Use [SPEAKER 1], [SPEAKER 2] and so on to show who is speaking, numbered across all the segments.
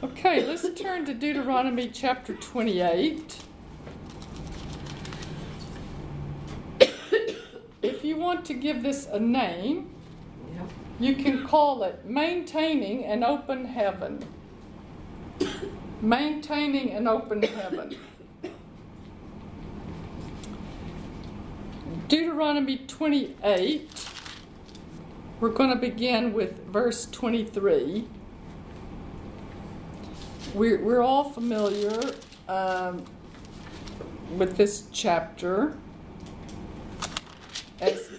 [SPEAKER 1] Okay, let's turn to Deuteronomy chapter 28. if you want to give this a name, you can call it Maintaining an Open Heaven. Maintaining an Open Heaven. Deuteronomy 28, we're going to begin with verse 23. We're, we're all familiar um, with this chapter as,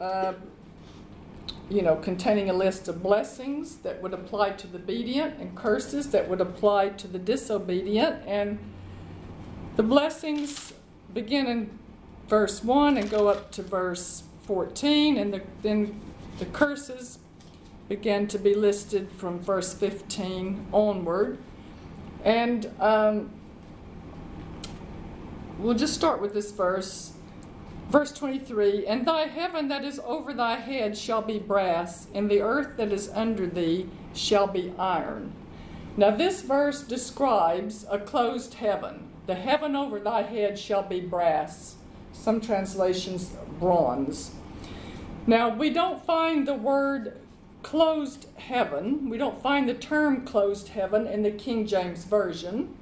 [SPEAKER 1] uh, you know, containing a list of blessings that would apply to the obedient and curses that would apply to the disobedient. And the blessings begin in verse 1 and go up to verse 14, and the, then the curses begin to be listed from verse 15 onward. And um, we'll just start with this verse. Verse 23 And thy heaven that is over thy head shall be brass, and the earth that is under thee shall be iron. Now, this verse describes a closed heaven. The heaven over thy head shall be brass. Some translations, bronze. Now, we don't find the word closed heaven. We don't find the term closed heaven in the King James Version,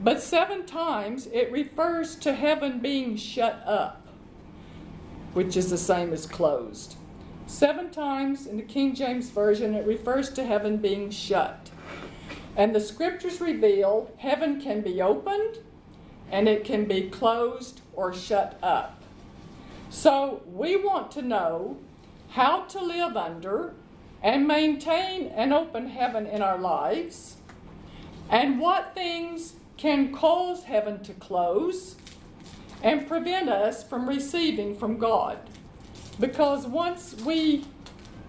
[SPEAKER 1] but seven times it refers to heaven being shut up, which is the same as closed. Seven times in the King James Version it refers to heaven being shut. And the scriptures reveal heaven can be opened and it can be closed or shut up. So we want to know how to live under and maintain an open heaven in our lives, and what things can cause heaven to close and prevent us from receiving from God. Because once we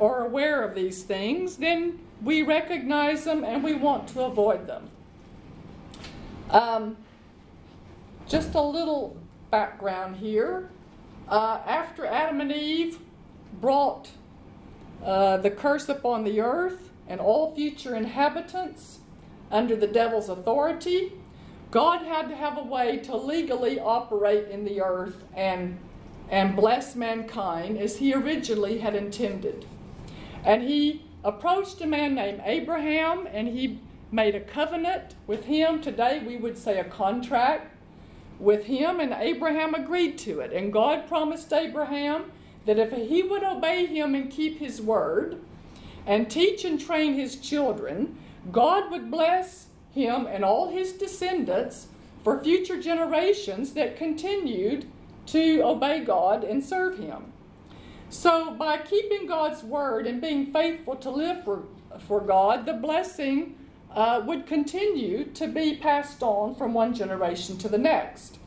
[SPEAKER 1] are aware of these things, then we recognize them and we want to avoid them. Um, just a little background here. Uh, after Adam and Eve brought uh, the curse upon the earth and all future inhabitants under the devil's authority, God had to have a way to legally operate in the earth and, and bless mankind as he originally had intended. And he approached a man named Abraham and he made a covenant with him. Today we would say a contract with him, and Abraham agreed to it. And God promised Abraham that if he would obey him and keep his word and teach and train his children, God would bless him and all his descendants for future generations that continued to obey God and serve him. So, by keeping God's word and being faithful to live for, for God, the blessing uh, would continue to be passed on from one generation to the next.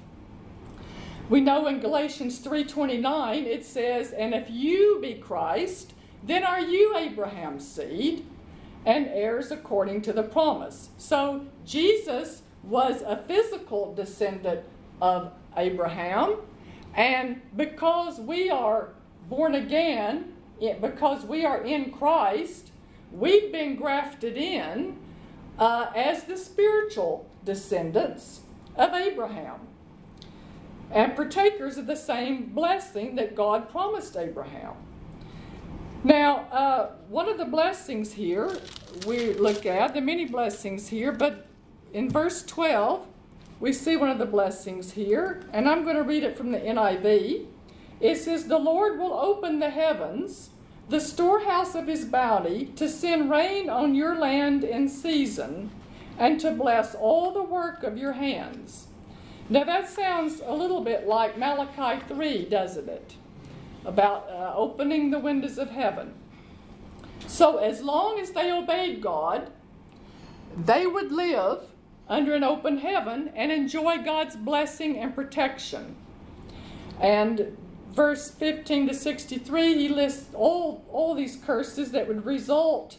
[SPEAKER 1] We know in Galatians 3:29 it says, "And if you be Christ, then are you Abraham's seed and heirs according to the promise." So Jesus was a physical descendant of Abraham, and because we are born again, because we are in Christ, we've been grafted in uh, as the spiritual descendants of Abraham and partakers of the same blessing that God promised Abraham. Now, uh, one of the blessings here we look at, the many blessings here, but in verse 12, we see one of the blessings here, and I'm going to read it from the NIV. It says, The Lord will open the heavens, the storehouse of his bounty, to send rain on your land in season, and to bless all the work of your hands. Now that sounds a little bit like Malachi 3, doesn't it? About uh, opening the windows of heaven. So as long as they obeyed God, they would live under an open heaven and enjoy God's blessing and protection. And verse 15 to 63, he lists all, all these curses that would result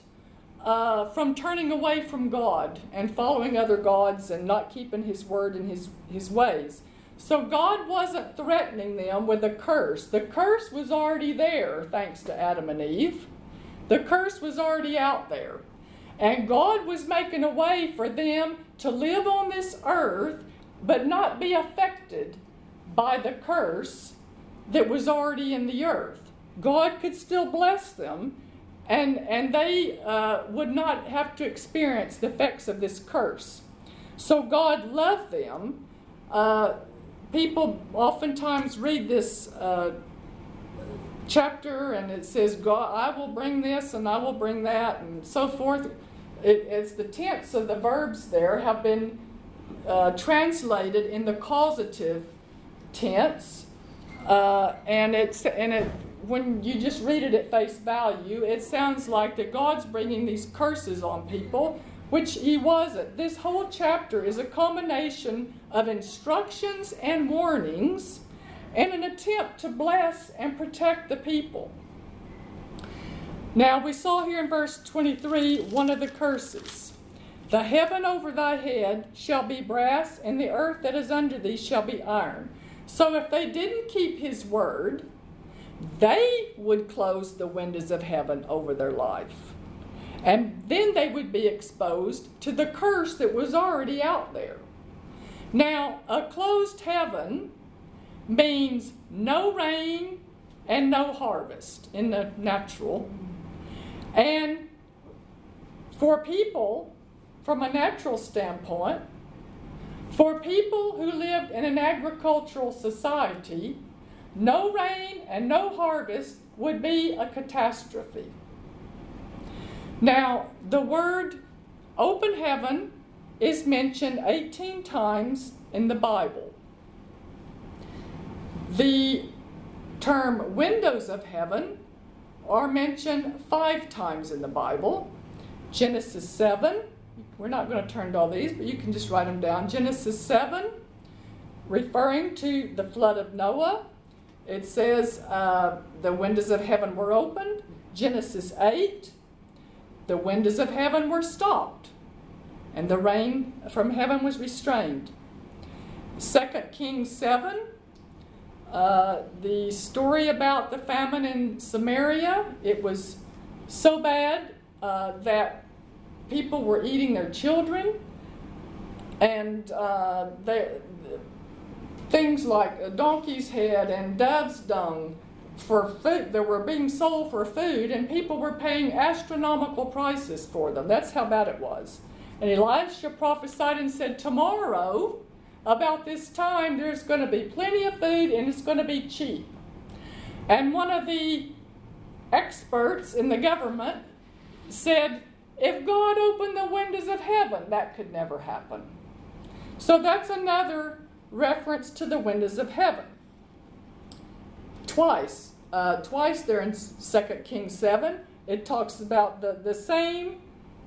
[SPEAKER 1] uh, from turning away from God and following other gods and not keeping His word and His, his ways. So God wasn't threatening them with a curse. The curse was already there, thanks to Adam and Eve. The curse was already out there. And God was making a way for them to live on this earth but not be affected by the curse that was already in the earth. God could still bless them, and, and they uh, would not have to experience the effects of this curse. So God loved them. Uh, people oftentimes read this uh, chapter and it says, God, I will bring this and I will bring that, and so forth. It, it's the tense of the verbs there have been uh, translated in the causative tense, uh, and it's and it when you just read it at face value, it sounds like that God's bringing these curses on people, which He wasn't. This whole chapter is a combination of instructions and warnings, and an attempt to bless and protect the people. Now we saw here in verse 23 one of the curses. The heaven over thy head shall be brass, and the earth that is under thee shall be iron. So if they didn't keep his word, they would close the windows of heaven over their life. And then they would be exposed to the curse that was already out there. Now, a closed heaven means no rain and no harvest in the natural. And for people, from a natural standpoint, for people who lived in an agricultural society, no rain and no harvest would be a catastrophe. Now, the word open heaven is mentioned 18 times in the Bible. The term windows of heaven are mentioned five times in the Bible Genesis 7, we're not going to turn to all these, but you can just write them down. Genesis 7, referring to the flood of Noah, it says uh, the windows of heaven were opened. Genesis 8, the windows of heaven were stopped, and the rain from heaven was restrained. 2 Kings 7, uh, the story about the famine in Samaria, it was so bad uh, that people were eating their children, and uh, they, things like a donkey's head and dove's dung for food that were being sold for food, and people were paying astronomical prices for them. That's how bad it was. And Elisha prophesied and said, Tomorrow, about this time, there's going to be plenty of food and it's going to be cheap. And one of the experts in the government said, if God opened the windows of heaven, that could never happen. So that's another reference to the windows of heaven. Twice, uh, twice there in 2 Kings 7, it talks about the, the same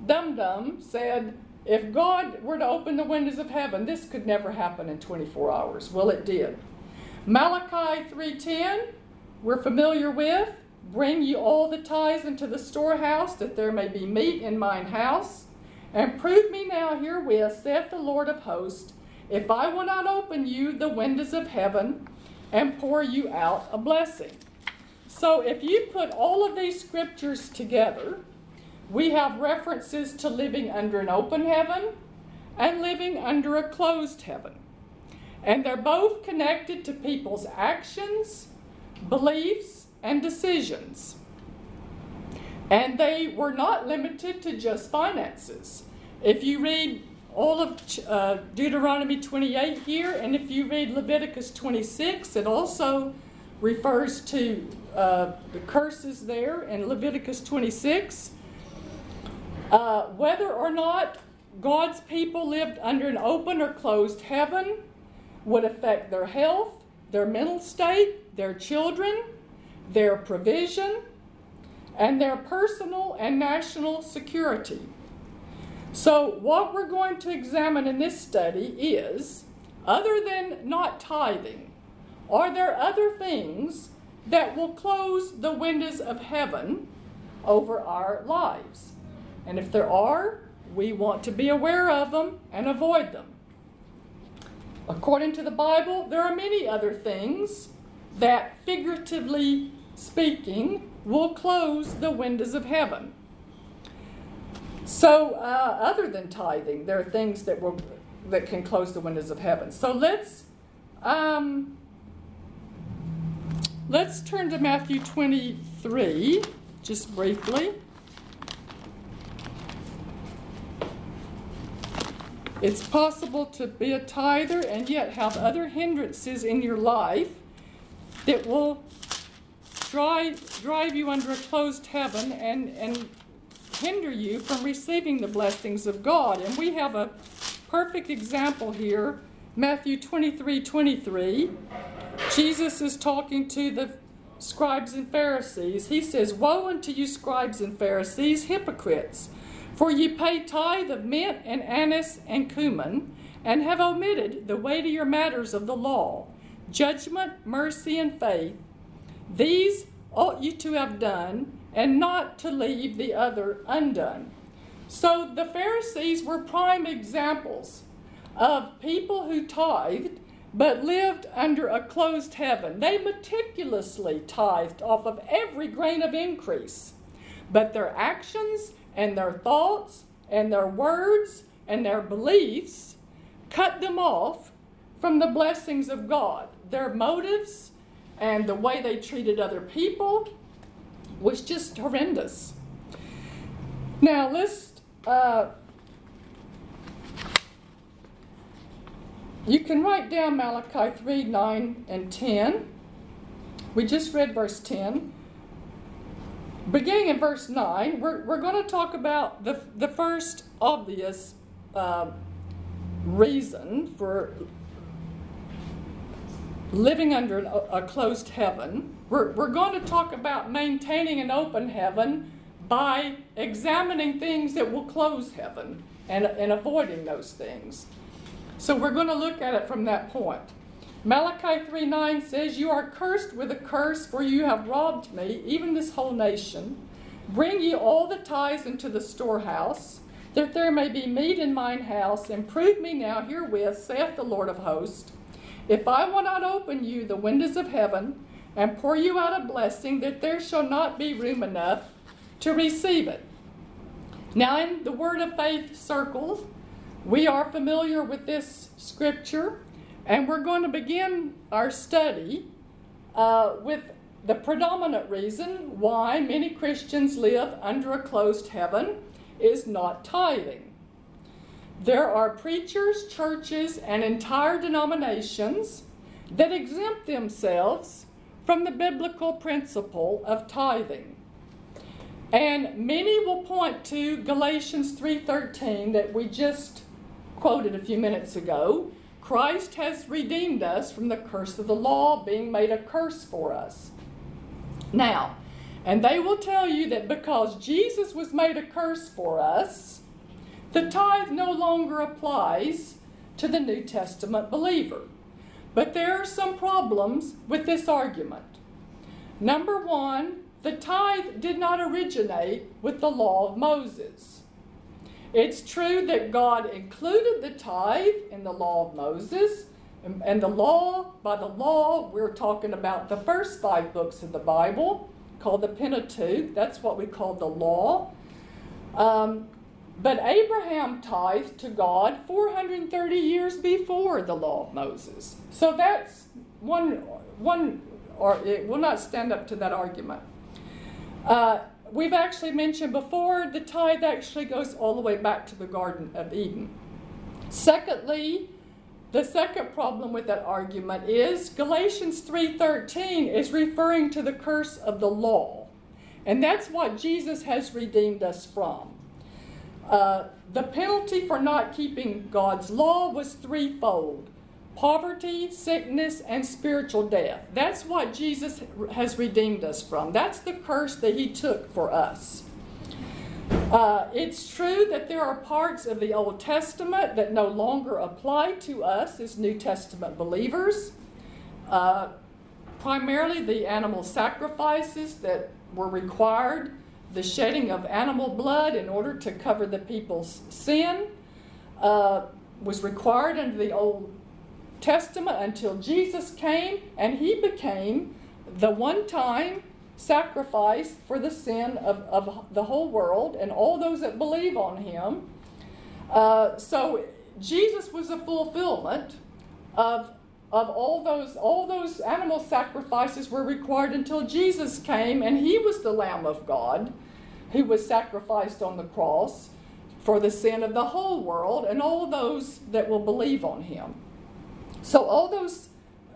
[SPEAKER 1] dum dum said, if God were to open the windows of heaven, this could never happen in 24 hours. Well, it did. Malachi 3:10, we're familiar with. Bring ye all the tithes into the storehouse, that there may be meat in mine house. And prove me now herewith, saith the Lord of hosts, if I will not open you the windows of heaven and pour you out a blessing. So if you put all of these scriptures together, we have references to living under an open heaven and living under a closed heaven. And they're both connected to people's actions, beliefs, and decisions. And they were not limited to just finances. If you read all of uh, Deuteronomy 28 here, and if you read Leviticus 26, it also refers to uh, the curses there in Leviticus 26. Uh, whether or not God's people lived under an open or closed heaven would affect their health, their mental state, their children, their provision, and their personal and national security. So, what we're going to examine in this study is other than not tithing, are there other things that will close the windows of heaven over our lives? And if there are, we want to be aware of them and avoid them. According to the Bible, there are many other things that figuratively speaking will close the windows of heaven. So, uh, other than tithing, there are things that will that can close the windows of heaven. So let's um, let's turn to Matthew 23 just briefly. It's possible to be a tither and yet have other hindrances in your life that will drive, drive you under a closed heaven and, and hinder you from receiving the blessings of God. And we have a perfect example here Matthew 23 23. Jesus is talking to the scribes and Pharisees. He says, Woe unto you, scribes and Pharisees, hypocrites! For ye pay tithe of mint and anise and cumin, and have omitted the weightier matters of the law judgment, mercy, and faith. These ought you to have done, and not to leave the other undone. So the Pharisees were prime examples of people who tithed but lived under a closed heaven. They meticulously tithed off of every grain of increase, but their actions and their thoughts and their words and their beliefs cut them off from the blessings of God. Their motives and the way they treated other people was just horrendous. Now, let's. Uh, you can write down Malachi 3 9 and 10. We just read verse 10 beginning in verse 9, we're, we're going to talk about the, the first obvious uh, reason for living under a closed heaven. We're, we're going to talk about maintaining an open heaven by examining things that will close heaven and, and avoiding those things. So we're going to look at it from that point. Malachi 3 9 says, You are cursed with a curse, for you have robbed me, even this whole nation. Bring ye all the tithes into the storehouse, that there may be meat in mine house, and prove me now herewith, saith the Lord of hosts. If I will not open you the windows of heaven, and pour you out a blessing, that there shall not be room enough to receive it. Now, in the Word of Faith circles, we are familiar with this scripture. And we're going to begin our study uh, with the predominant reason why many Christians live under a closed heaven is not tithing. There are preachers, churches, and entire denominations that exempt themselves from the biblical principle of tithing. And many will point to Galatians 3:13 that we just quoted a few minutes ago Christ has redeemed us from the curse of the law, being made a curse for us. Now, and they will tell you that because Jesus was made a curse for us, the tithe no longer applies to the New Testament believer. But there are some problems with this argument. Number one, the tithe did not originate with the law of Moses. It's true that God included the tithe in the law of Moses. And the law, by the law, we're talking about the first five books of the Bible called the Pentateuch. That's what we call the law. Um, but Abraham tithed to God 430 years before the law of Moses. So that's one, one or it will not stand up to that argument. Uh, we've actually mentioned before the tithe actually goes all the way back to the Garden of Eden. Secondly, the second problem with that argument is Galatians 3:13 is referring to the curse of the law. And that's what Jesus has redeemed us from. Uh, the penalty for not keeping God's law was threefold poverty, sickness, and spiritual death. That's what Jesus has redeemed us from. That's the curse that He took for us. Uh, it's true that there are parts of the Old Testament that no longer apply to us as New Testament believers. Uh, primarily the animal sacrifices that were required, the shedding of animal blood in order to cover the people's sin, uh, was required under the Old Testament until Jesus came and he became the one time sacrifice for the sin of, of the whole world and all those that believe on him. Uh, so Jesus was a fulfillment of, of all those all those animal sacrifices were required until Jesus came and he was the Lamb of God who was sacrificed on the cross for the sin of the whole world and all those that will believe on him. So all those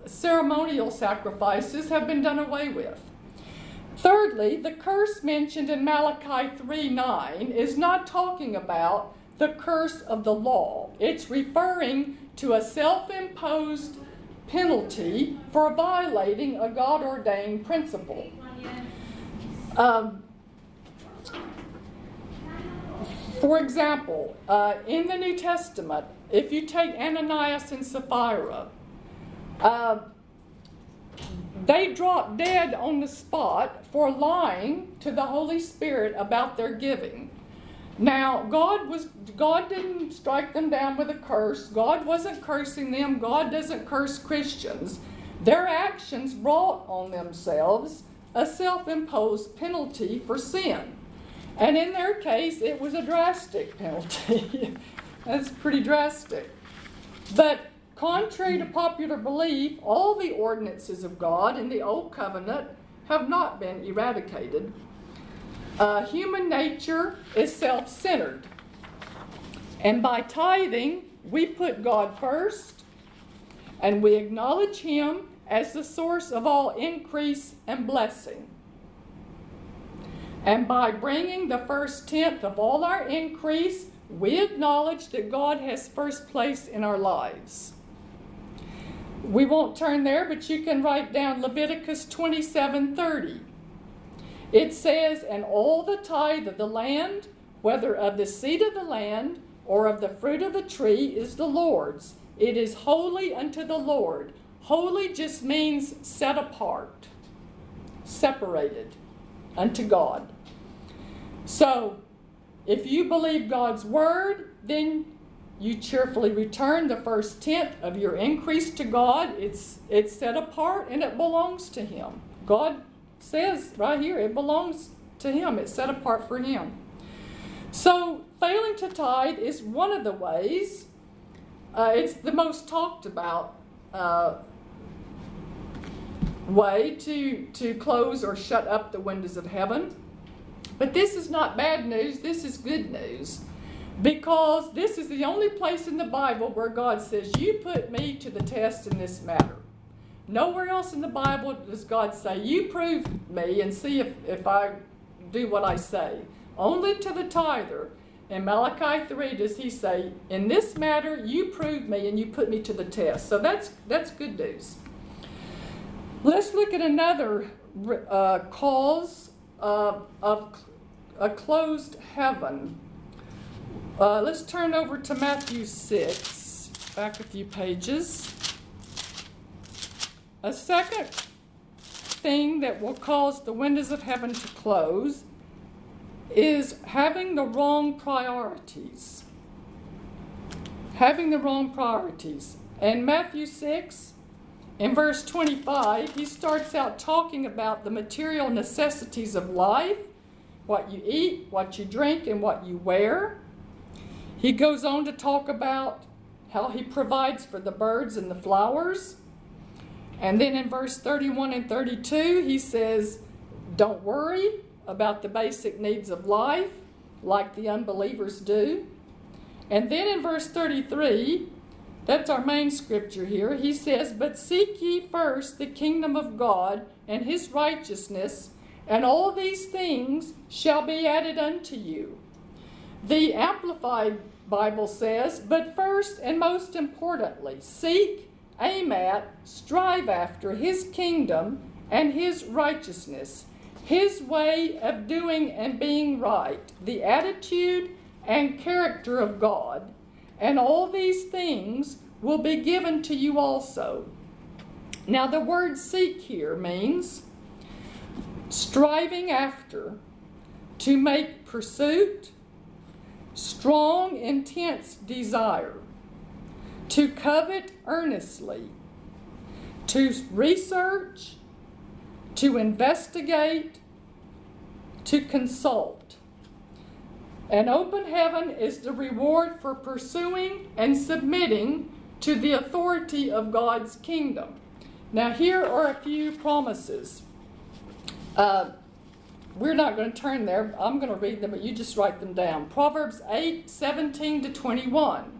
[SPEAKER 1] ceremonial sacrifices have been done away with. Thirdly, the curse mentioned in Malachi 3:9 is not talking about the curse of the law. It's referring to a self imposed penalty for violating a God ordained principle. Um, for example, uh, in the New Testament, if you take Ananias and Sapphira, uh, they dropped dead on the spot for lying to the Holy Spirit about their giving. Now, God was God didn't strike them down with a curse. God wasn't cursing them. God doesn't curse Christians. Their actions brought on themselves a self-imposed penalty for sin. And in their case, it was a drastic penalty. That's pretty drastic. But Contrary to popular belief, all the ordinances of God in the Old Covenant have not been eradicated. Uh, human nature is self centered. And by tithing, we put God first and we acknowledge Him as the source of all increase and blessing. And by bringing the first tenth of all our increase, we acknowledge that God has first place in our lives. We won't turn there, but you can write down Leviticus 27:30. It says, "And all the tithe of the land, whether of the seed of the land or of the fruit of the tree, is the Lord's. It is holy unto the Lord." Holy just means set apart, separated unto God. So, if you believe God's word, then you cheerfully return the first tenth of your increase to God. It's, it's set apart and it belongs to Him. God says right here it belongs to Him, it's set apart for Him. So, failing to tithe is one of the ways, uh, it's the most talked about uh, way to, to close or shut up the windows of heaven. But this is not bad news, this is good news. Because this is the only place in the Bible where God says, You put me to the test in this matter. Nowhere else in the Bible does God say, You prove me and see if, if I do what I say. Only to the tither. In Malachi 3 does he say, In this matter, you prove me and you put me to the test. So that's, that's good news. Let's look at another uh, cause of a closed heaven. Uh, let's turn over to Matthew 6, back a few pages. A second thing that will cause the windows of heaven to close is having the wrong priorities. Having the wrong priorities. In Matthew 6, in verse 25, he starts out talking about the material necessities of life what you eat, what you drink, and what you wear. He goes on to talk about how he provides for the birds and the flowers. And then in verse 31 and 32, he says, Don't worry about the basic needs of life like the unbelievers do. And then in verse 33, that's our main scripture here, he says, But seek ye first the kingdom of God and his righteousness, and all these things shall be added unto you. The Amplified Bible says, but first and most importantly, seek, aim at, strive after His kingdom and His righteousness, His way of doing and being right, the attitude and character of God, and all these things will be given to you also. Now, the word seek here means striving after, to make pursuit, strong, intense desire, to covet earnestly, to research, to investigate, to consult. An open heaven is the reward for pursuing and submitting to the authority of God's kingdom. Now, here are a few promises. Uh, we're not going to turn there. I'm going to read them, but you just write them down. Proverbs 8 17 to 21.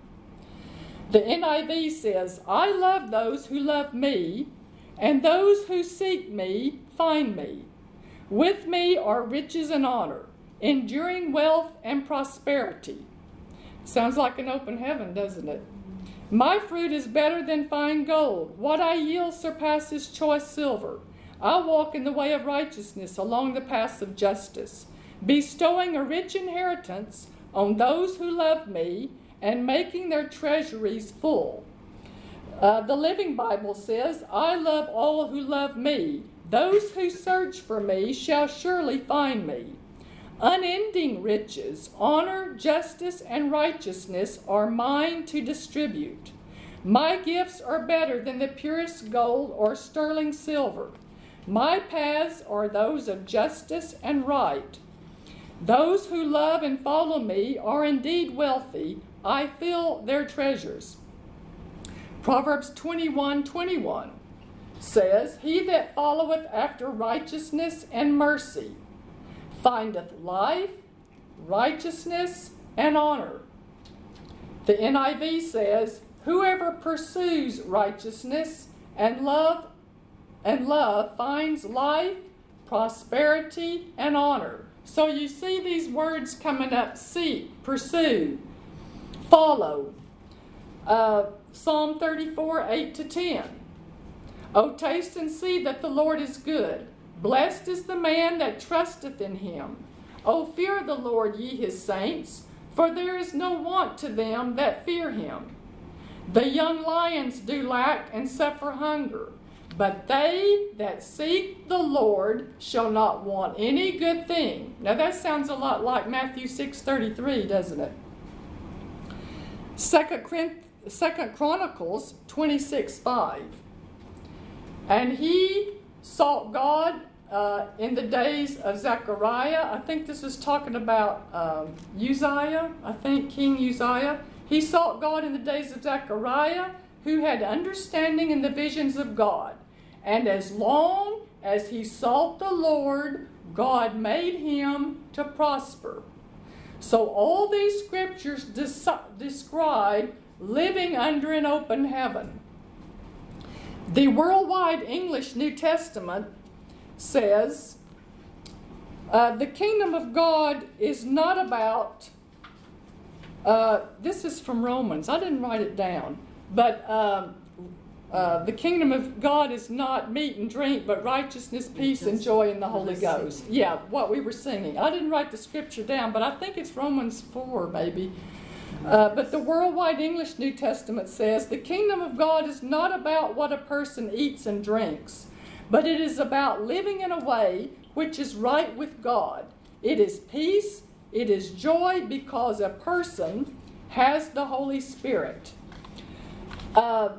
[SPEAKER 1] The NIV says, I love those who love me, and those who seek me find me. With me are riches and honor, enduring wealth and prosperity. Sounds like an open heaven, doesn't it? My fruit is better than fine gold. What I yield surpasses choice silver. I walk in the way of righteousness along the paths of justice, bestowing a rich inheritance on those who love me and making their treasuries full. Uh, the Living Bible says, I love all who love me. Those who search for me shall surely find me. Unending riches, honor, justice, and righteousness are mine to distribute. My gifts are better than the purest gold or sterling silver. My paths are those of justice and right. Those who love and follow me are indeed wealthy. I fill their treasures. Proverbs 21 21 says, He that followeth after righteousness and mercy findeth life, righteousness, and honor. The NIV says, Whoever pursues righteousness and love and love finds life, prosperity, and honor. So you see these words coming up seek, pursue, follow. Uh, Psalm 34 8 to 10. O taste and see that the Lord is good. Blessed is the man that trusteth in him. O fear the Lord, ye his saints, for there is no want to them that fear him. The young lions do lack and suffer hunger, but they that seek the Lord shall not want any good thing. Now that sounds a lot like Matthew 6:33, doesn't it? Second, Second Chronicles 26 5. And he sought God uh, in the days of Zechariah. I think this is talking about um, Uzziah, I think King Uzziah. He sought God in the days of Zechariah, who had understanding in the visions of God. And as long as he sought the Lord, God made him to prosper. So all these scriptures des- describe living under an open heaven. The Worldwide English New Testament says uh, the kingdom of God is not about, uh, this is from Romans, I didn't write it down, but um, uh, the kingdom of God is not meat and drink, but righteousness, peace, and joy in the Holy Ghost. Yeah, what we were singing. I didn't write the scripture down, but I think it's Romans 4, maybe. Uh, but the Worldwide English New Testament says the kingdom of God is not about what a person eats and drinks, but it is about living in a way which is right with God. It is peace, it is joy because a person has the Holy Spirit. Uh,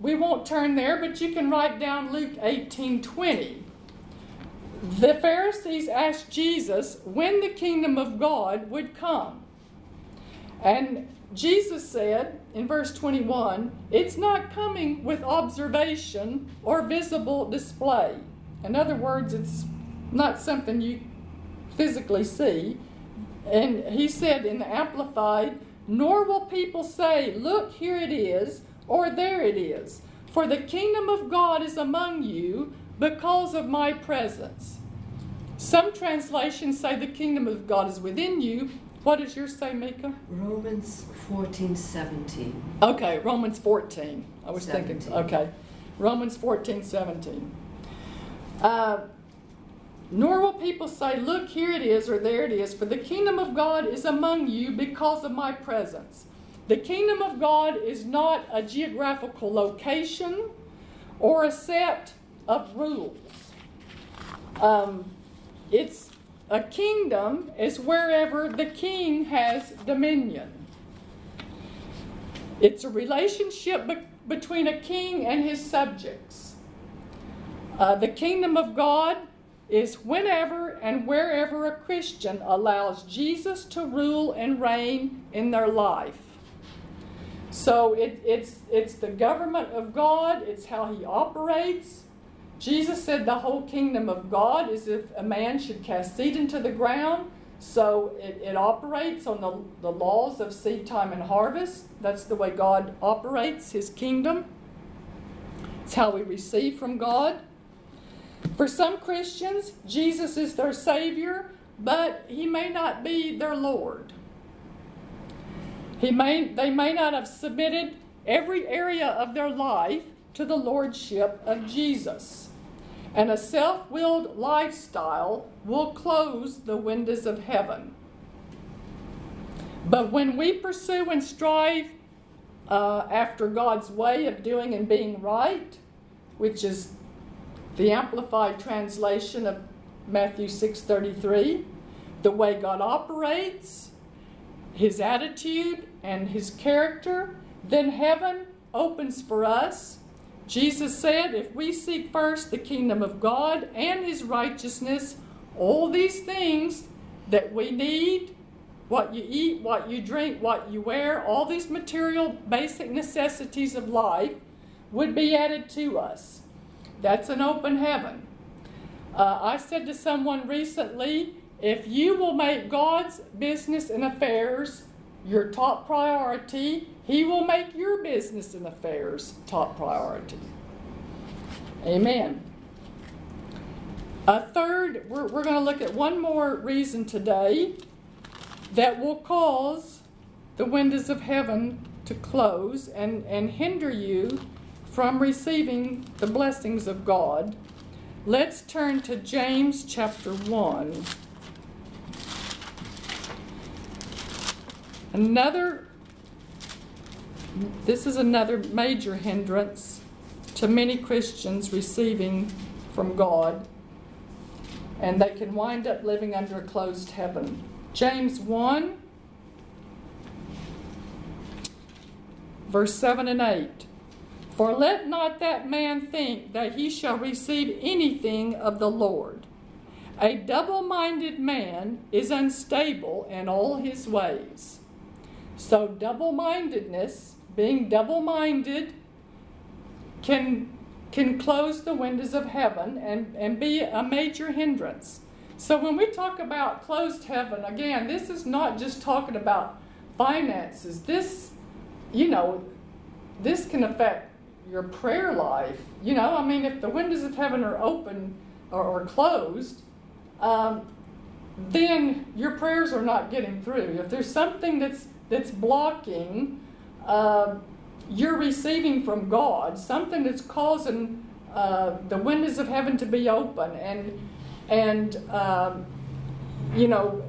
[SPEAKER 1] we won't turn there, but you can write down Luke 18 20. The Pharisees asked Jesus when the kingdom of God would come. And Jesus said in verse 21 it's not coming with observation or visible display. In other words, it's not something you physically see. And he said in the Amplified, nor will people say, Look, here it is, or there it is. For the kingdom of God is among you because of my presence. Some translations say the kingdom of God is within you what does yours say, Mika?
[SPEAKER 2] Romans 14, 17.
[SPEAKER 1] Okay, Romans 14. I was 17. thinking, okay. Romans 14, 17. Uh, nor will people say, Look, here it is, or there it is, for the kingdom of God is among you because of my presence. The kingdom of God is not a geographical location or a set of rules. Um, it's a kingdom is wherever the king has dominion. It's a relationship be- between a king and his subjects. Uh, the kingdom of God is whenever and wherever a Christian allows Jesus to rule and reign in their life. So it, it's, it's the government of God, it's how he operates. Jesus said the whole kingdom of God is if a man should cast seed into the ground. So it, it operates on the, the laws of seed time and harvest. That's the way God operates his kingdom. It's how we receive from God. For some Christians, Jesus is their Savior, but He may not be their Lord. He may, they may not have submitted every area of their life to the Lordship of Jesus. And a self willed lifestyle will close the windows of heaven. But when we pursue and strive uh, after God's way of doing and being right, which is the amplified translation of Matthew 6:33, the way God operates, his attitude and his character, then heaven opens for us. Jesus said, if we seek first the kingdom of God and his righteousness, all these things that we need, what you eat, what you drink, what you wear, all these material basic necessities of life would be added to us. That's an open heaven. Uh, I said to someone recently if you will make God's business and affairs your top priority, He will make your business and affairs top priority. Amen. A third, we're, we're going to look at one more reason today that will cause the windows of heaven to close and, and hinder you from receiving the blessings of God, let's turn to James chapter 1. Another, this is another major hindrance to many Christians receiving from God, and they can wind up living under a closed heaven. James 1, verse 7 and 8. For let not that man think that he shall receive anything of the Lord. A double minded man is unstable in all his ways. So, double mindedness, being double minded, can, can close the windows of heaven and, and be a major hindrance. So, when we talk about closed heaven, again, this is not just talking about finances. This, you know, this can affect your prayer life. You know, I mean, if the windows of heaven are open or, or closed, um, then your prayers are not getting through. If there's something that's that's blocking uh, you're receiving from God, something that's causing uh, the windows of heaven to be open, and and um, you know,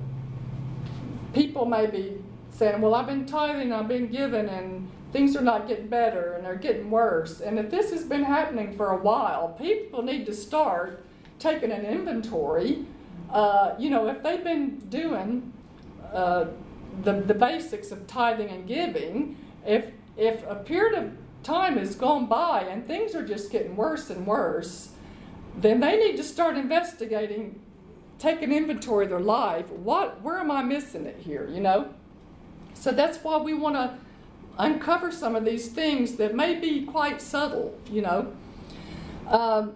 [SPEAKER 1] people may be saying, "Well, I've been tithing, I've been giving, and things are not getting better and they're getting worse. And if this has been happening for a while, people need to start taking an inventory. Uh, you know, if they've been doing uh, the, the basics of tithing and giving, if, if a period of time has gone by and things are just getting worse and worse, then they need to start investigating, take an inventory of their life. What, where am I missing it here, you know? So that's why we want to uncover some of these things that may be quite subtle, you know. Um,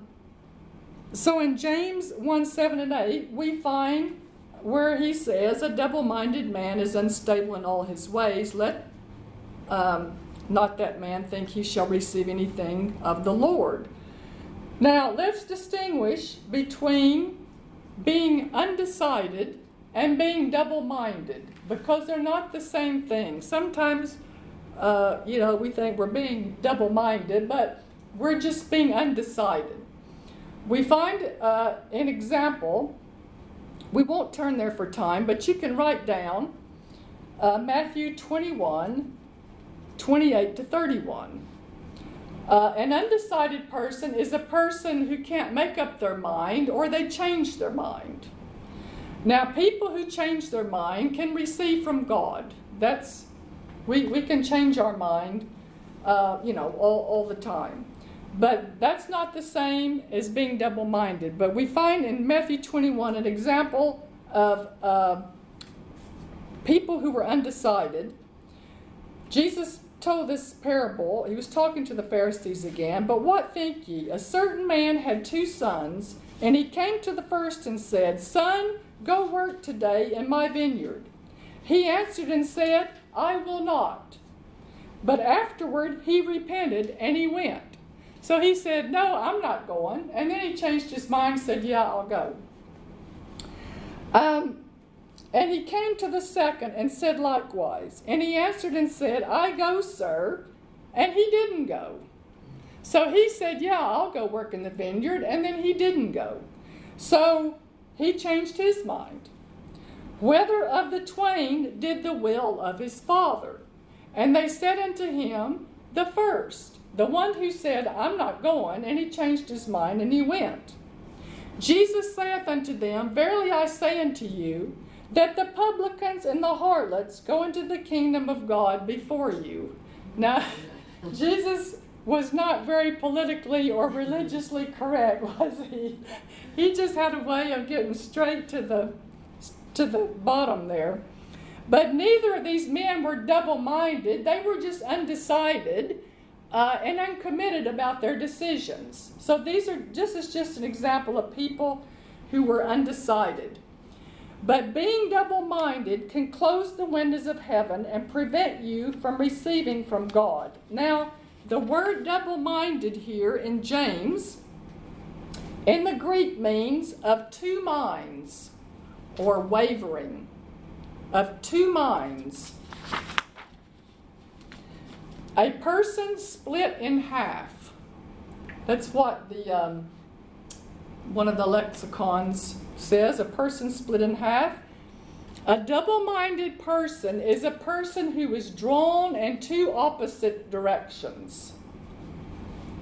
[SPEAKER 1] so in James 1 7 and 8, we find where he says, A double minded man is unstable in all his ways. Let um, not that man think he shall receive anything of the Lord. Now, let's distinguish between being undecided and being double minded because they're not the same thing. Sometimes uh, you know, we think we're being double minded, but we're just being undecided. We find uh, an example, we won't turn there for time, but you can write down uh, Matthew 21 28 to 31. Uh, an undecided person is a person who can't make up their mind or they change their mind. Now, people who change their mind can receive from God. That's we, we can change our mind, uh, you know, all, all the time. But that's not the same as being double minded. But we find in Matthew 21 an example of uh, people who were undecided. Jesus told this parable. He was talking to the Pharisees again. But what think ye? A certain man had two sons, and he came to the first and said, Son, go work today in my vineyard. He answered and said, I will not. But afterward he repented and he went. So he said, No, I'm not going. And then he changed his mind said, Yeah, I'll go. Um, and he came to the second and said likewise. And he answered and said, I go, sir. And he didn't go. So he said, Yeah, I'll go work in the vineyard. And then he didn't go. So he changed his mind. Whether of the twain did the will of his father? And they said unto him, The first, the one who said, I'm not going, and he changed his mind and he went. Jesus saith unto them, Verily I say unto you, that the publicans and the harlots go into the kingdom of God before you. Now, Jesus was not very politically or religiously correct, was he? He just had a way of getting straight to the to the bottom there. But neither of these men were double minded, they were just undecided uh, and uncommitted about their decisions. So these are this is just an example of people who were undecided. But being double minded can close the windows of heaven and prevent you from receiving from God. Now, the word double minded here in James in the Greek means of two minds or wavering, of two minds. A person split in half. That's what the um, one of the lexicons says. A person split in half. A double-minded person is a person who is drawn in two opposite directions.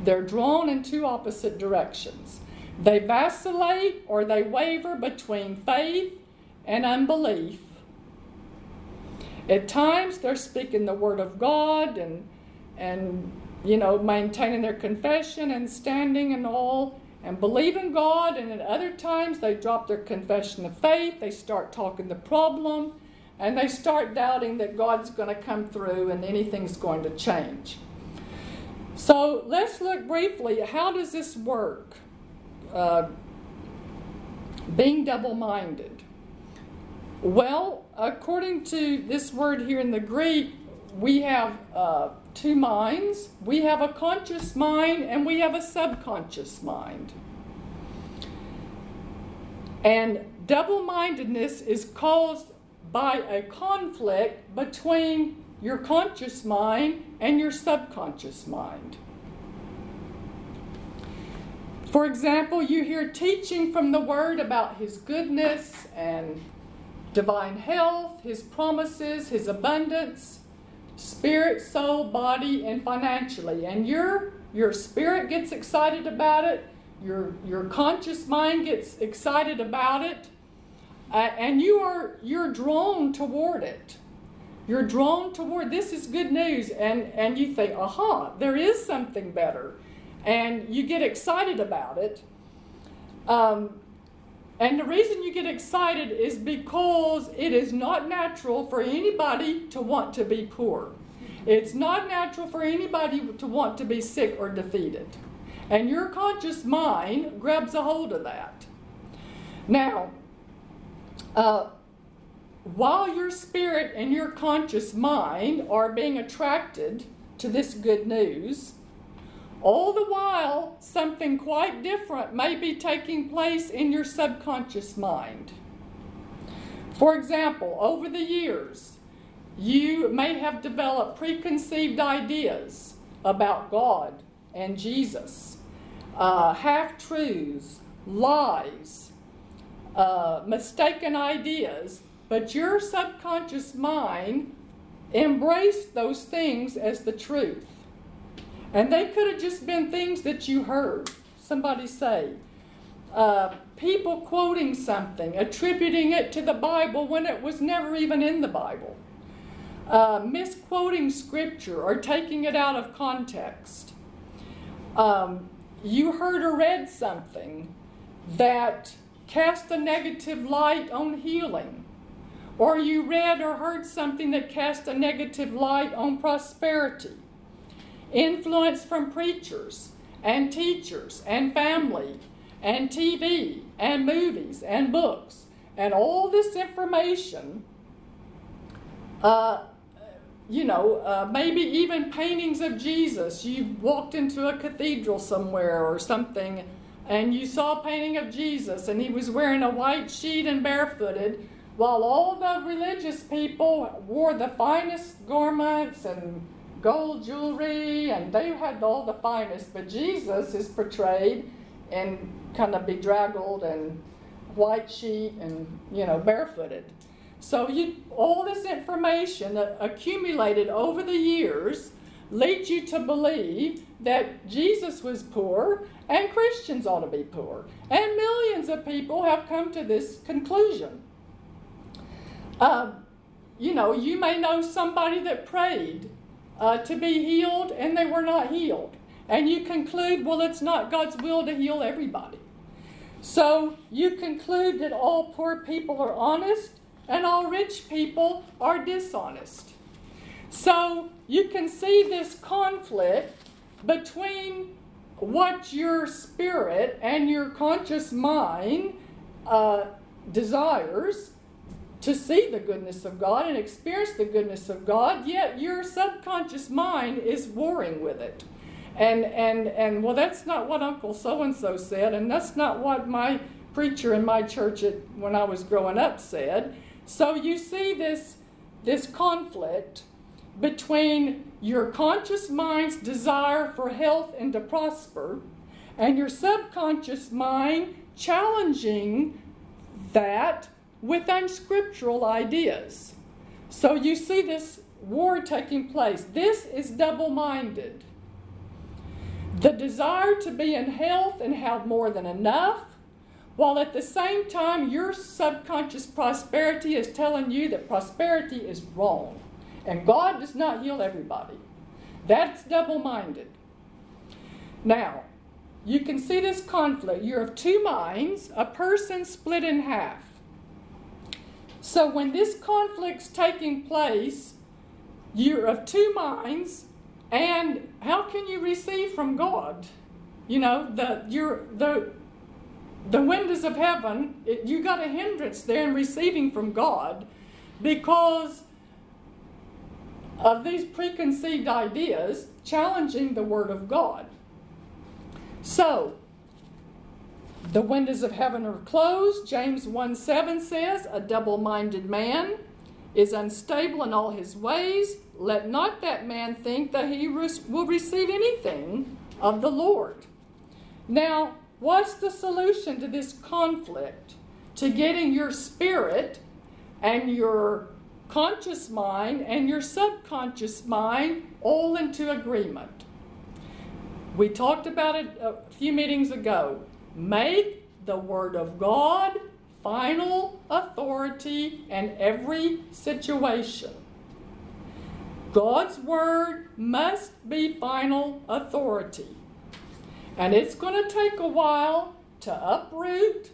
[SPEAKER 1] They're drawn in two opposite directions. They vacillate or they waver between faith and unbelief. At times they're speaking the word of God and and you know maintaining their confession and standing and all and believing God and at other times they drop their confession of faith, they start talking the problem and they start doubting that God's going to come through and anything's going to change. So let's look briefly how does this work? Uh, being double minded. Well, according to this word here in the Greek, we have uh, two minds. We have a conscious mind and we have a subconscious mind. And double mindedness is caused by a conflict between your conscious mind and your subconscious mind. For example, you hear teaching from the Word about His goodness and divine health, his promises, his abundance, spirit, soul, body, and financially. And your your spirit gets excited about it, your your conscious mind gets excited about it, uh, and you are you're drawn toward it. You're drawn toward this is good news, and and you think, aha, there is something better, and you get excited about it. Um, and the reason you get excited is because it is not natural for anybody to want to be poor. It's not natural for anybody to want to be sick or defeated. And your conscious mind grabs a hold of that. Now, uh, while your spirit and your conscious mind are being attracted to this good news, all the while, something quite different may be taking place in your subconscious mind. For example, over the years, you may have developed preconceived ideas about God and Jesus, uh, half truths, lies, uh, mistaken ideas, but your subconscious mind embraced those things as the truth. And they could have just been things that you heard somebody say. Uh, people quoting something, attributing it to the Bible when it was never even in the Bible. Uh, misquoting scripture or taking it out of context. um, you heard or read something that cast a negative light on healing, or you read or heard something that cast a negative light on prosperity, influence from preachers and teachers and family and TV and movies and books and all this information. Uh, you know, uh, maybe even paintings of Jesus. You walked into a cathedral somewhere or something, and you saw a painting of Jesus, and he was wearing a white sheet and barefooted, while all the religious people wore the finest garments and gold jewelry, and they had all the finest. But Jesus is portrayed in kind of bedraggled and white sheet and, you know, barefooted. So you, all this information accumulated over the years leads you to believe that Jesus was poor and Christians ought to be poor. And millions of people have come to this conclusion. Uh, you know, you may know somebody that prayed uh, to be healed and they were not healed. And you conclude, well, it's not God's will to heal everybody. So you conclude that all poor people are honest and all rich people are dishonest. So you can see this conflict between what your spirit and your conscious mind uh, desires to see the goodness of God and experience the goodness of God, yet your subconscious mind is warring with it. And and and well that's not what Uncle so and so said, and that's not what my preacher in my church at, when I was growing up said. So you see this, this conflict between your conscious mind's desire for health and to prosper and your subconscious mind challenging that with unscriptural ideas. So you see this war taking place. This is double minded. The desire to be in health and have more than enough while at the same time your subconscious prosperity is telling you that prosperity is wrong and God does not heal everybody. That's double minded. Now, you can see this conflict. You're of two minds, a person split in half. So when this conflict's taking place, you're of two minds, and how can you receive from God? You know, the you're the the windows of heaven, it, you got a hindrance there in receiving from God because of these preconceived ideas challenging the Word of God. So, the windows of heaven are closed. James 1 7 says, A double minded man is unstable in all his ways. Let not that man think that he will receive anything of the Lord. Now, What's the solution to this conflict? To getting your spirit and your conscious mind and your subconscious mind all into agreement. We talked about it a few meetings ago. Make the Word of God final authority in every situation. God's Word must be final authority. And it's going to take a while to uproot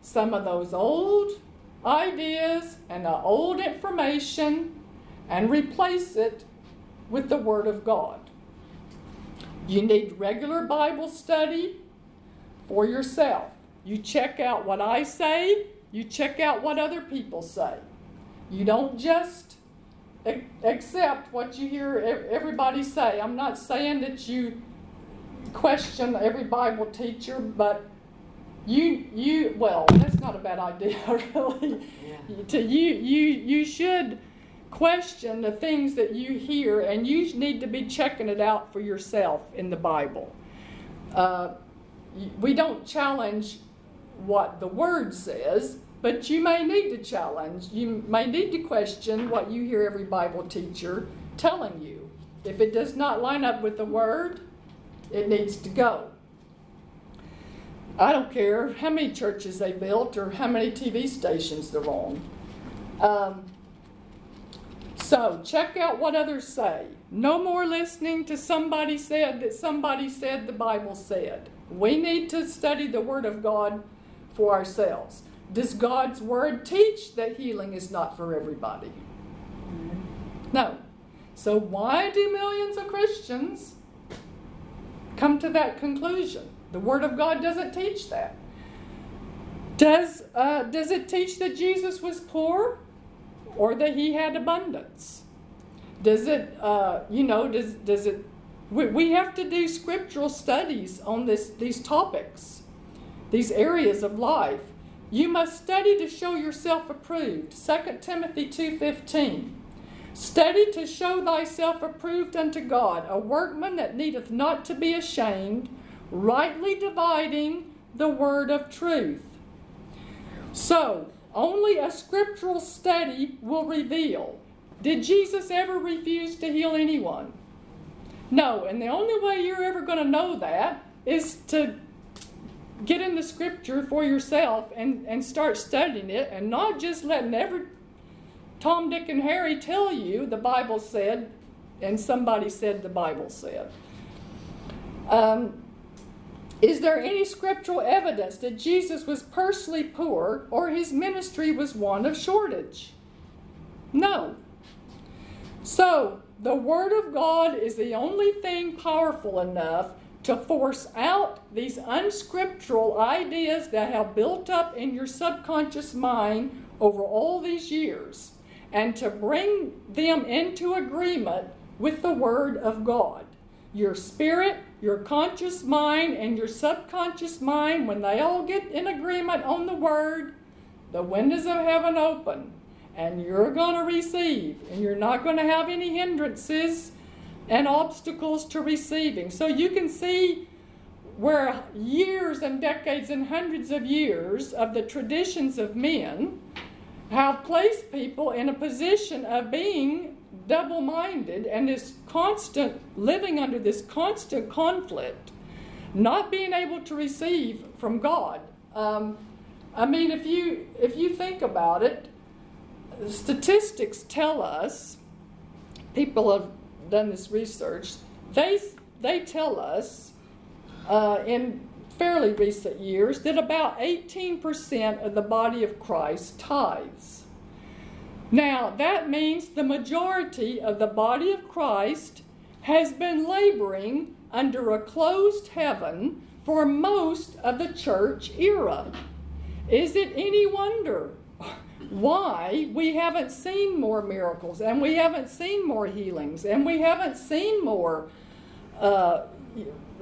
[SPEAKER 1] some of those old ideas and the old information and replace it with the Word of God. You need regular Bible study for yourself. You check out what I say, you check out what other people say. You don't just accept what you hear everybody say. I'm not saying that you question every Bible teacher, but you you well, that's not a bad idea, really. Yeah. To you you you should question the things that you hear, and you need to be checking it out for yourself in the Bible. Uh, we don't challenge what the Word says, but you may need to challenge. You may need to question what you hear every Bible teacher telling you. If it does not line up with the Word, it needs to go. I don't care how many churches they built or how many TV stations they're on. Um, So check out what others say. No more listening to somebody said that somebody said the Bible said. We need to study the Word of God for ourselves. Does God's Word teach that healing is not for everybody? No. So why do millions of Christians come to that conclusion? The Word of God doesn't teach that. Does, uh, does it teach that Jesus was poor or that he had abundance? Does it, uh, you know, does, does it, we, we have to do scriptural studies on this, these topics, these areas of life. You must study to show yourself approved. 2 Timothy 2.15 Study to show thyself approved unto God, a workman that needeth not to be ashamed, rightly dividing the word of truth. So, only a scriptural study will reveal. Did Jesus ever refuse to heal anyone? No, and the only way you're ever going to know that is to get in the scripture for yourself and, and start studying it and not just letting every Tom, Dick, and Harry tell you the Bible said and somebody said the Bible said. Um, is there any scriptural evidence that Jesus was personally poor or his ministry was one of shortage? No. So, the Word of God is the only thing powerful enough to force out these unscriptural ideas that have built up in your subconscious mind over all these years and to bring them into agreement with the Word of God. Your spirit, your conscious mind and your subconscious mind, when they all get in agreement on the word, the windows of heaven open and you're going to receive, and you're not going to have any hindrances and obstacles to receiving. So you can see where years and decades and hundreds of years of the traditions of men have placed people in a position of being double minded and this constant living under this constant conflict, not being able to receive from God. Um, I mean, if you if you think about it, statistics tell us, people have done this research. They they tell us uh, in fairly recent years that about 18% of the body of Christ tithes. Now, that means the majority of the body of Christ has been laboring under a closed heaven for most of the church era. Is it any wonder why we haven't seen more miracles and we haven't seen more healings and we haven't seen more uh,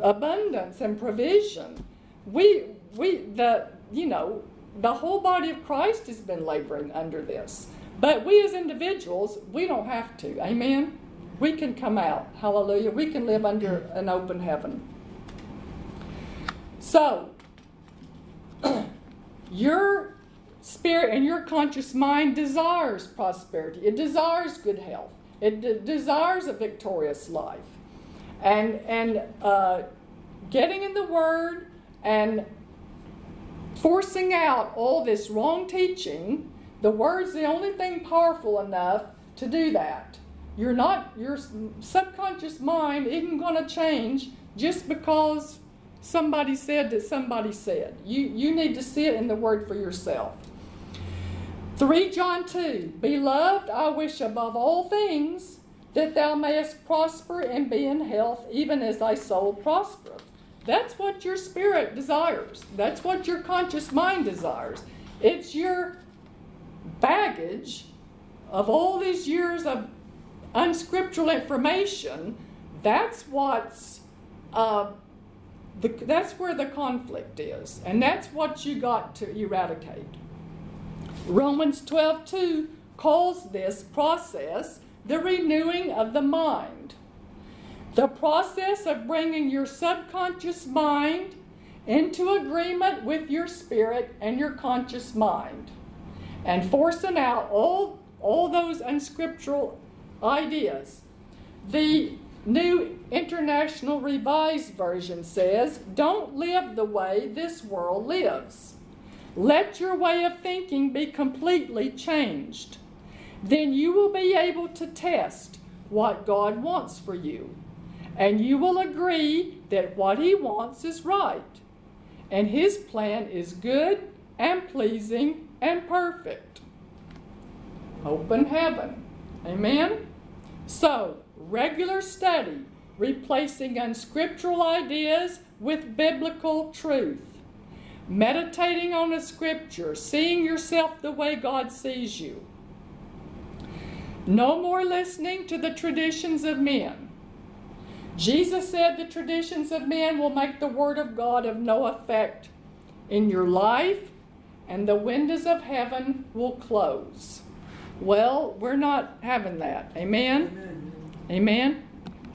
[SPEAKER 1] abundance and provision? We, we, the, you know, the whole body of Christ has been laboring under this. But we as individuals, we don't have to. Amen? We can come out. Hallelujah. We can live under an open heaven. So, your spirit and your conscious mind desires prosperity, it desires good health, it de- desires a victorious life. And, and uh, getting in the Word and forcing out all this wrong teaching the word's the only thing powerful enough to do that. You're not, your subconscious mind isn't going to change just because somebody said that somebody said. You, you need to see it in the word for yourself. 3 John 2 Beloved, I wish above all things that thou mayest prosper and be in health, even as thy soul prospereth. That's what your spirit desires. That's what your conscious mind desires. It's your baggage of all these years of unscriptural information, that's what's uh, the, that's where the conflict is, and that's what you got to eradicate. Romans 12 2 calls this process the renewing of the mind. The process of bringing your subconscious mind into agreement with your spirit and your conscious mind and forcing out all, all those unscriptural ideas. The New International Revised Version says, Don't live the way this world lives. Let your way of thinking be completely changed. then you will be able to test what God wants for you. And you will agree that what He wants is right. And His plan is good and pleasing and perfect. Open heaven. Amen? So, regular study, replacing unscriptural ideas with biblical truth. Meditating on a scripture, seeing yourself the way God sees you. No more listening to the traditions of men. Jesus said the traditions of men will make the Word of God of no effect in your life, and the windows of heaven will close. Well, we're not having that. Amen? Amen. Amen?